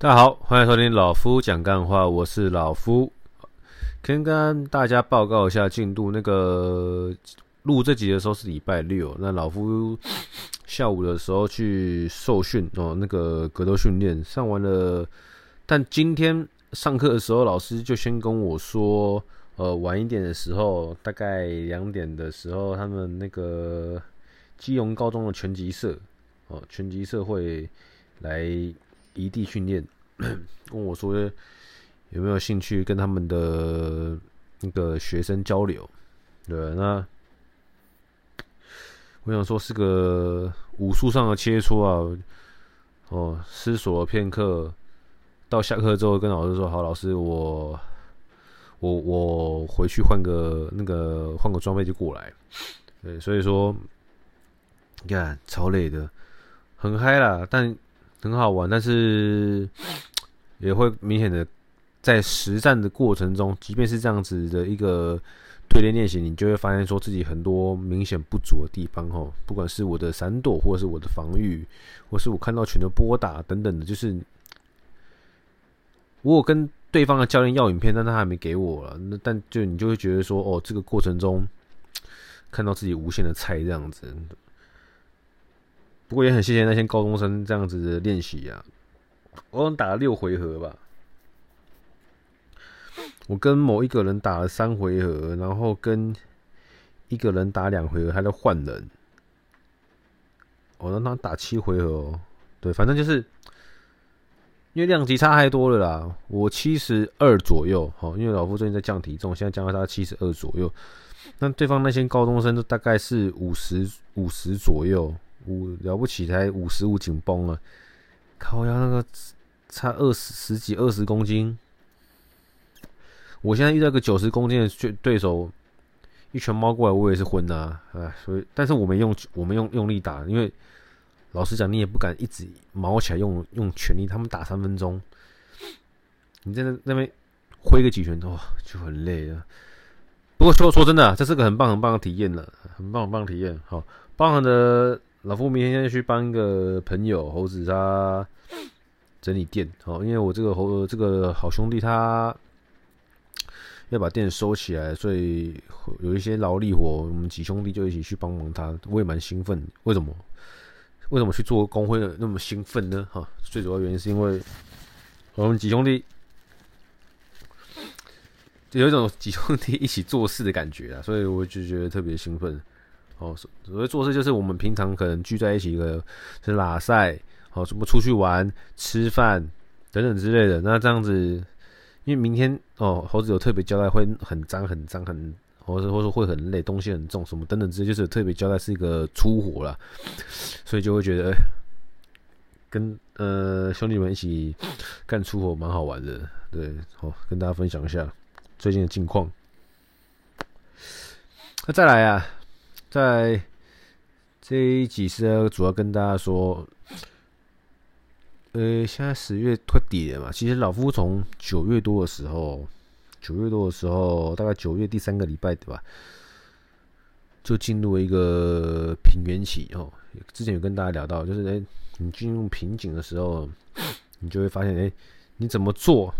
大家好，欢迎收听老夫讲干话，我是老夫，先跟大家报告一下进度。那个录这集的时候是礼拜六，那老夫下午的时候去受训哦，那个格斗训练上完了，但今天上课的时候，老师就先跟我说，呃，晚一点的时候，大概两点的时候，他们那个基隆高中的拳击社哦，拳击社会来。异地训练，问我说有没有兴趣跟他们的那个学生交流？对，那我想说是个武术上的切磋啊。哦，思索了片刻，到下课之后跟老师说：“好，老师，我我我回去换个那个换个装备就过来。”对，所以说你看超累的，很嗨啦，但。很好玩，但是也会明显的在实战的过程中，即便是这样子的一个对练练习，你就会发现说自己很多明显不足的地方哦，不管是我的闪躲，或者是我的防御，或是我看到拳的拨打等等的，就是我有跟对方的教练要影片，但他还没给我了。那但就你就会觉得说，哦，这个过程中看到自己无限的菜这样子。不过也很谢谢那些高中生这样子的练习啊，我打了六回合吧，我跟某一个人打了三回合，然后跟一个人打两回合，还在换人，我让他打七回合哦，对，反正就是因为量级差太多了啦，我七十二左右，好，因为老夫最近在降体重，现在降到他七十二左右，那对方那些高中生都大概是五十五十左右。五了不起才五十五紧绷了，靠腰那个差二十十几二十公斤，我现在遇到个九十公斤的对对手，一拳猫过来我也是昏呐，哎，所以但是我没用我没用用力打，因为老实讲你也不敢一直毛起来用用全力，他们打三分钟，你在那那边挥个几拳哇就很累啊。不过说说真的，这是个很棒很棒的体验了，很棒很棒的体验，好，包含的。老夫明天要去帮一个朋友猴子他整理店，哦，因为我这个猴这个好兄弟他要把店收起来，所以有一些劳力活，我们几兄弟就一起去帮忙他。我也蛮兴奋，为什么？为什么去做工会那么兴奋呢？哈，最主要原因是因为我们几兄弟有一种几兄弟一起做事的感觉啊，所以我就觉得特别兴奋。哦，所谓做事就是我们平常可能聚在一起的，是拉赛，好，什么出去玩、吃饭等等之类的。那这样子，因为明天哦，猴子有特别交代，会很脏、很脏、很，或者或者说会很累，东西很重，什么等等之类，就是有特别交代是一个粗活啦，所以就会觉得跟呃兄弟们一起干粗活蛮好玩的。对，好，跟大家分享一下最近的近况。那再来啊。在这一集是主要跟大家说，呃，现在十月快底了嘛。其实老夫从九月多的时候，九月多的时候，大概九月第三个礼拜对吧，就进入一个平原期哦。之前有跟大家聊到，就是哎，你进入瓶颈的时候，你就会发现，哎，你怎么做，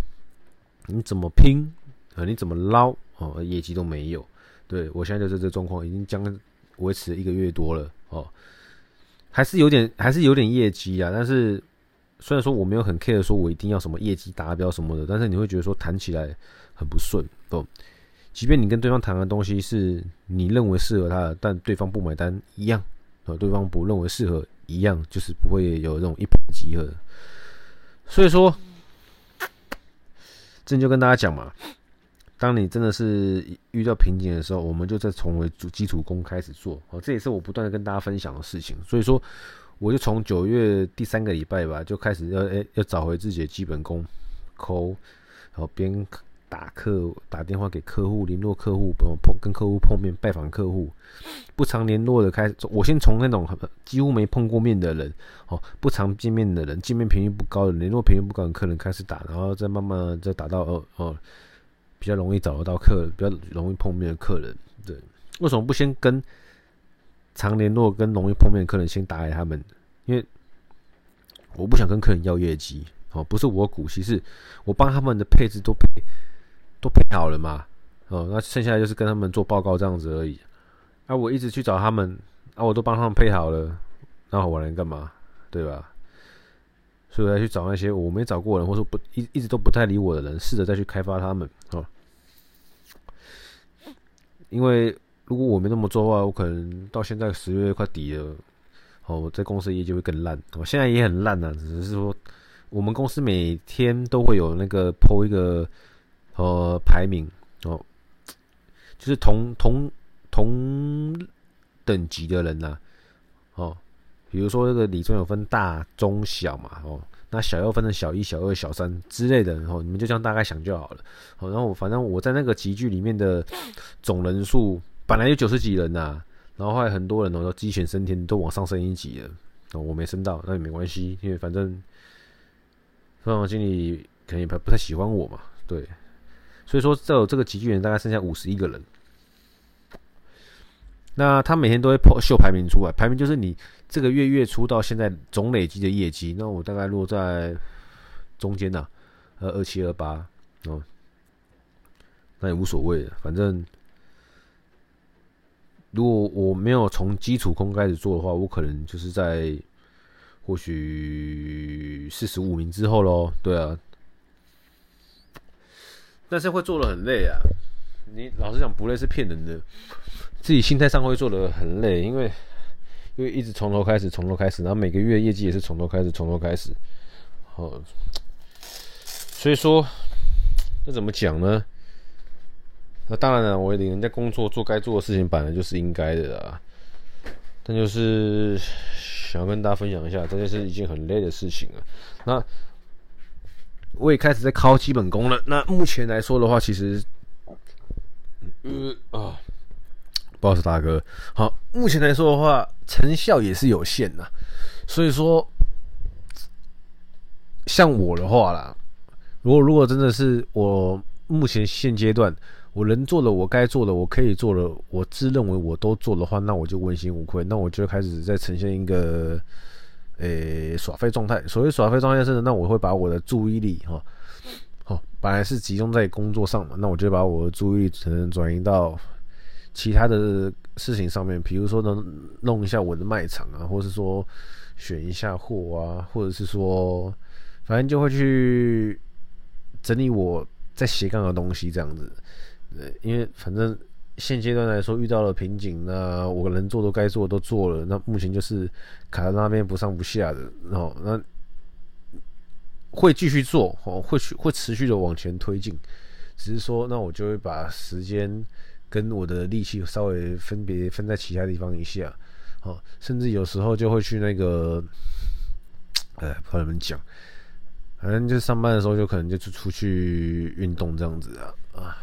你怎么拼啊，你怎么捞哦，业绩都没有。对，我现在就是这状况，已经将。维持一个月多了哦，还是有点，还是有点业绩啊。但是虽然说我没有很 care，说我一定要什么业绩达标什么的，但是你会觉得说谈起来很不顺哦。即便你跟对方谈的东西是你认为适合他的，但对方不买单一样，对方不认为适合一样，就是不会有这种一拍即合。所以说，这就跟大家讲嘛。当你真的是遇到瓶颈的时候，我们就再从为基础功开始做，哦，这也是我不断的跟大家分享的事情。所以说，我就从九月第三个礼拜吧，就开始要诶要找回自己的基本功，抠，然后边打客打电话给客户，联络客户，碰碰跟客户碰面，拜访客户，不常联络的开始，我先从那种几乎没碰过面的人，哦，不常见面的人，见面频率不高的，联络频率不高的客人开始打，然后再慢慢再打到哦哦。比较容易找得到客，比较容易碰面的客人，对，为什么不先跟常联络、跟容易碰面的客人先打给他们？因为我不想跟客人要业绩，哦，不是我股息，是我帮他们的配置都配都配好了嘛，哦，那剩下就是跟他们做报告这样子而已。啊，我一直去找他们，啊，我都帮他们配好了，那我来干嘛？对吧？所以我要去找那些我没找过人，或者不一一直都不太理我的人，试着再去开发他们，哦。因为如果我没那么做的话，我可能到现在十月快底了，哦，我在公司业绩会更烂。我现在也很烂呐，只是说我们公司每天都会有那个 po 一个呃排名哦，就是同同。同等级的人呐、哦，比如说这个理专有分大、中、小嘛，哦，那小又分成小一、小二、小三之类的，哦，你们就这样大概想就好了，哦，然后反正我在那个集聚里面的总人数本来有九十几人呐、然后后来很多人哦都鸡犬升天，都往上升一级了，哦，我没升到，那也没关系，因为反正分行经理可能也不不太喜欢我嘛，对，所以说在我这个集聚人大概剩下五十一个人。那他每天都会秀排名出来，排名就是你这个月月初到现在总累积的业绩。那我大概落在中间呐，呃，二七二八哦，那也无所谓的，反正如果我没有从基础空开始做的话，我可能就是在或许四十五名之后喽。对啊，但是会做的很累啊。你老实讲，不累是骗人的。自己心态上会做的很累，因为因为一直从头开始，从头开始，然后每个月业绩也是从头开始，从头开始。哦，所以说，这怎么讲呢？那当然了，我领人家工作做该做的事情，本来就是应该的啦。但就是想要跟大家分享一下，这件事一件很累的事情啊。那我也开始在考基本功了。那目前来说的话，其实，呃啊。不好意思，大哥。好，目前来说的话，成效也是有限的。所以说，像我的话啦，如果如果真的是我目前现阶段我能做的，我该做的，我可以做的，我自认为我都做的话，那我就问心无愧。那我就开始在呈现一个诶、耍废状态。所谓耍废状态是，那我会把我的注意力哈，本来是集中在工作上嘛，那我就把我的注意力可能转移到。其他的事情上面，比如说能弄一下我的卖场啊，或是说选一下货啊，或者是说，反正就会去整理我在斜杠的东西这样子。呃，因为反正现阶段来说遇到了瓶颈，那我能做都该做都做了，那目前就是卡在那边不上不下的，然后那会继续做哦，会会持续的往前推进，只是说那我就会把时间。跟我的力气稍微分别分在其他地方一下，哦，甚至有时候就会去那个，呃，不知道怎么讲，反正就上班的时候就可能就出出去运动这样子啊啊，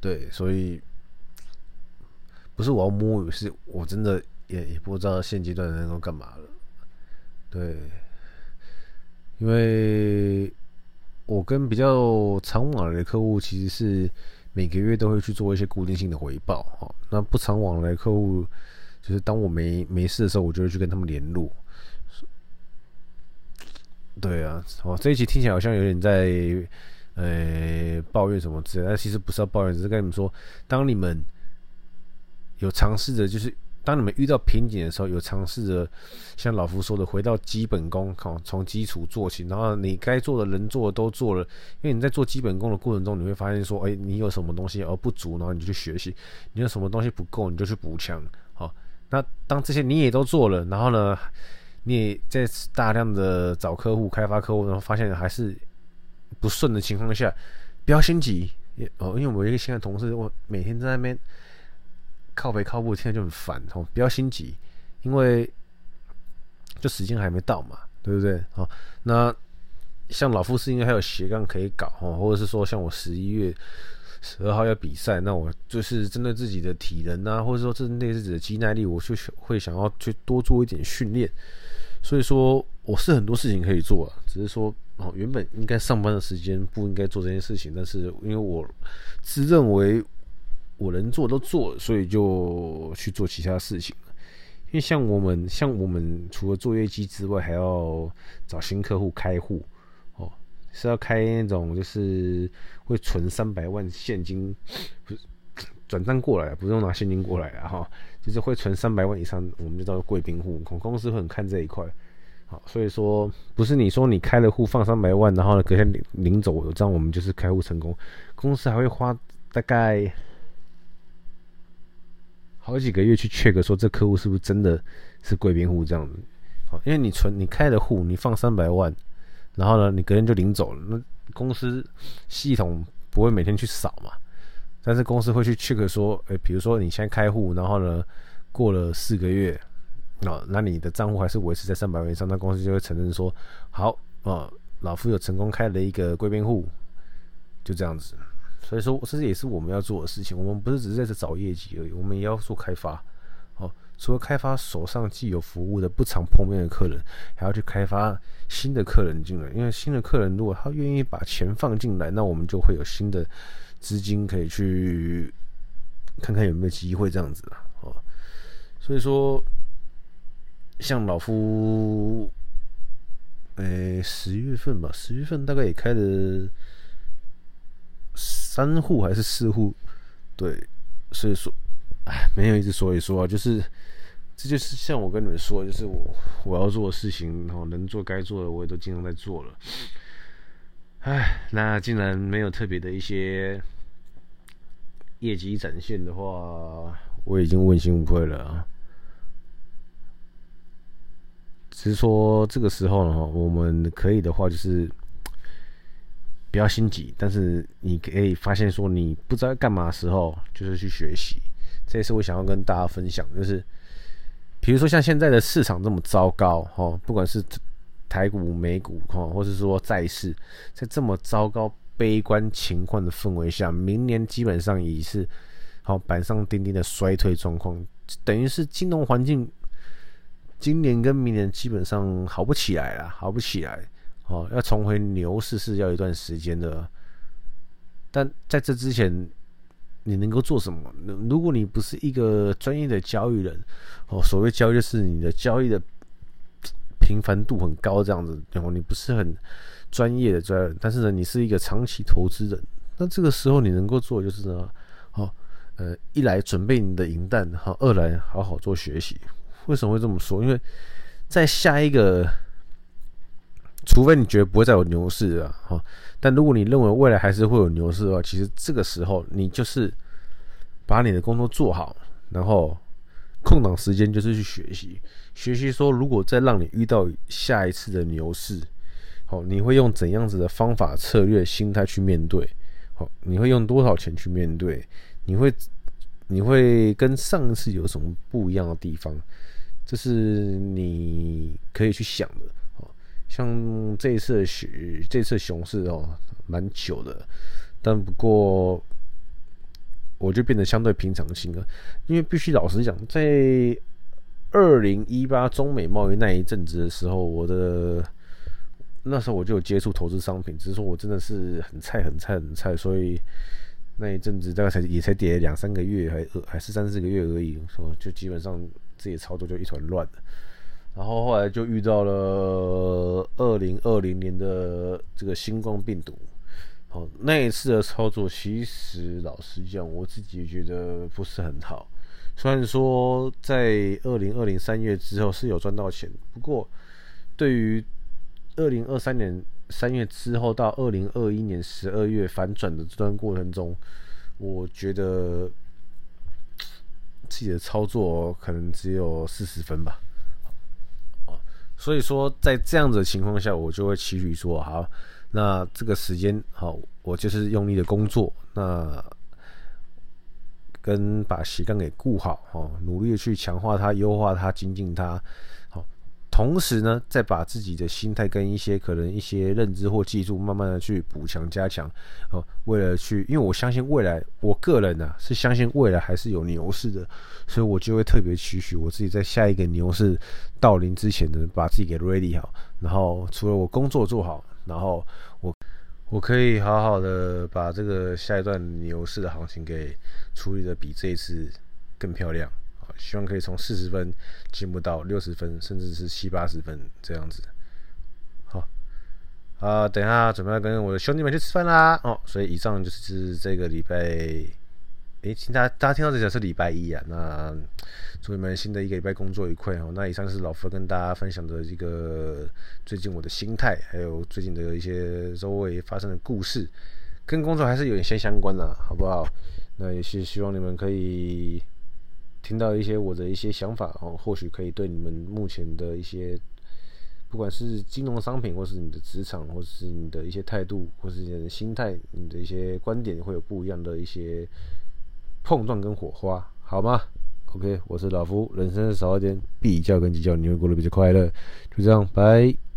对，所以不是我要摸鱼，是我真的也也不知道现阶段能够干嘛了，对，因为我跟比较常往来的客户其实是。每个月都会去做一些固定性的回报，哈，那不常往来客户，就是当我没没事的时候，我就会去跟他们联络。对啊，哦，这一期听起来好像有点在，呃，抱怨什么之类，但其实不是要抱怨，只是跟你们说，当你们有尝试着，就是。当你们遇到瓶颈的时候，有尝试着像老夫说的，回到基本功，好从基础做起，然后你该做的、能做的都做了。因为你在做基本功的过程中，你会发现说，哎，你有什么东西而不足，然后你就去学习；你有什么东西不够，你就去补强。好，那当这些你也都做了，然后呢，你也在大量的找客户、开发客户，然后发现还是不顺的情况下，不要心急。哦，因为我有一个新的同事，我每天在那边。靠北靠步，现在就很烦哦！不要心急，因为就时间还没到嘛，对不对？好，那像老夫是应该还有斜杠可以搞哦，或者是说像我十一月十二号要比赛，那我就是针对自己的体能啊，或者说针对自己的肌耐力，我就会想要去多做一点训练。所以说我是很多事情可以做啊，只是说哦，原本应该上班的时间不应该做这件事情，但是因为我自认为。我能做都做，所以就去做其他事情。因为像我们，像我们除了做业绩之外，还要找新客户开户哦，是要开那种就是会存三百万现金，不是转账过来，不用拿现金过来啊哈，就是会存三百万以上，我们就叫做贵宾户，公公司会很看这一块。好，所以说不是你说你开了户放三百万，然后呢隔天领领走，这样我们就是开户成功。公司还会花大概好几个月去 check 说这客户是不是真的是贵宾户这样子。好，因为你存你开的户，你放三百万，然后呢你隔天就领走了，那公司系统不会每天去扫嘛，但是公司会去 check 说，诶，比如说你先开户，然后呢过了四个月。哦，那你的账户还是维持在三百万以上，那公司就会承认说，好，哦，老夫有成功开了一个贵宾户，就这样子。所以说，这也是我们要做的事情。我们不是只是在这找业绩而已，我们也要做开发。哦，除了开发手上既有服务的不常碰面的客人，还要去开发新的客人进来。因为新的客人如果他愿意把钱放进来，那我们就会有新的资金可以去看看有没有机会这样子了。哦，所以说。像老夫，诶、欸，十月份吧，十月份大概也开了三户还是四户，对，所以说，哎，没有一直说一说啊，就是，这就是像我跟你们说，就是我我要做的事情，然后能做该做的，我也都尽量在做了。哎，那既然没有特别的一些业绩展现的话，我已经问心无愧了啊。只是说这个时候呢，我们可以的话就是不要心急，但是你可以发现说你不知道干嘛时候，就是去学习。这也是我想要跟大家分享，就是比如说像现在的市场这么糟糕哈，不管是台股、美股哈，或是说债市，在这么糟糕、悲观情况的氛围下，明年基本上已是好板上钉钉的衰退状况，等于是金融环境。今年跟明年基本上好不起来了，好不起来哦，要重回牛市是要一段时间的。但在这之前，你能够做什么？如果你不是一个专业的交易人哦，所谓交易就是你的交易的频繁度很高这样子，然后你不是很专业的专业，但是呢，你是一个长期投资人，那这个时候你能够做就是呢，哦，呃，一来准备你的银弹，好，二来好好做学习。为什么会这么说？因为在下一个，除非你觉得不会再有牛市了，哈，但如果你认为未来还是会有牛市的话，其实这个时候你就是把你的工作做好，然后空档时间就是去学习，学习说如果再让你遇到下一次的牛市，好，你会用怎样子的方法、策略、心态去面对？好，你会用多少钱去面对？你会你会跟上一次有什么不一样的地方？这是你可以去想的，像这一次的熊，这次熊市哦，蛮久的，但不过我就变得相对平常心了，因为必须老实讲，在二零一八中美贸易那一阵子的时候，我的那时候我就有接触投资商品，只是说我真的是很菜、很菜、很菜，所以那一阵子大概才也才跌两三个月，还还是三四个月而已，说就基本上。自己操作就一团乱了，然后后来就遇到了二零二零年的这个新冠病毒。好，那一次的操作，其实老实讲，我自己觉得不是很好。虽然说在二零二零三月之后是有赚到钱，不过对于二零二三年三月之后到二零二一年十二月反转的这段过程中，我觉得。自己的操作可能只有四十分吧，所以说在这样子的情况下，我就会期许说，好，那这个时间好，我就是用力的工作，那跟把习惯给顾好，哦，努力的去强化它、优化它、精进它。同时呢，再把自己的心态跟一些可能一些认知或技术，慢慢的去补强加强哦。为了去，因为我相信未来，我个人呢、啊、是相信未来还是有牛市的，所以我就会特别期许我自己在下一个牛市到临之前呢，把自己给 ready 好。然后除了我工作做好，然后我我可以好好的把这个下一段牛市的行情给处理的比这一次更漂亮。希望可以从四十分进步到六十分，甚至是七八十分这样子。好，啊、等一下准备要跟我的兄弟们去吃饭啦。哦，所以以上就是这个礼拜。诶，请大家大家听到这讲是礼拜一啊，那祝你们新的一个礼拜工作愉快哦。那以上是老夫跟大家分享的这个最近我的心态，还有最近的一些周围发生的故事，跟工作还是有一些相关的，好不好？那也是希望你们可以听到一些我的一些想法哦，或许可以对你们目前的一些，不管是金融商品，或是你的职场，或是你的一些态度，或是你的心态，你的一些观点，会有不一样的一些。碰撞跟火花，好吗？OK，我是老夫，人生少一点比较跟计较，你会过得比较快乐。就这样，拜。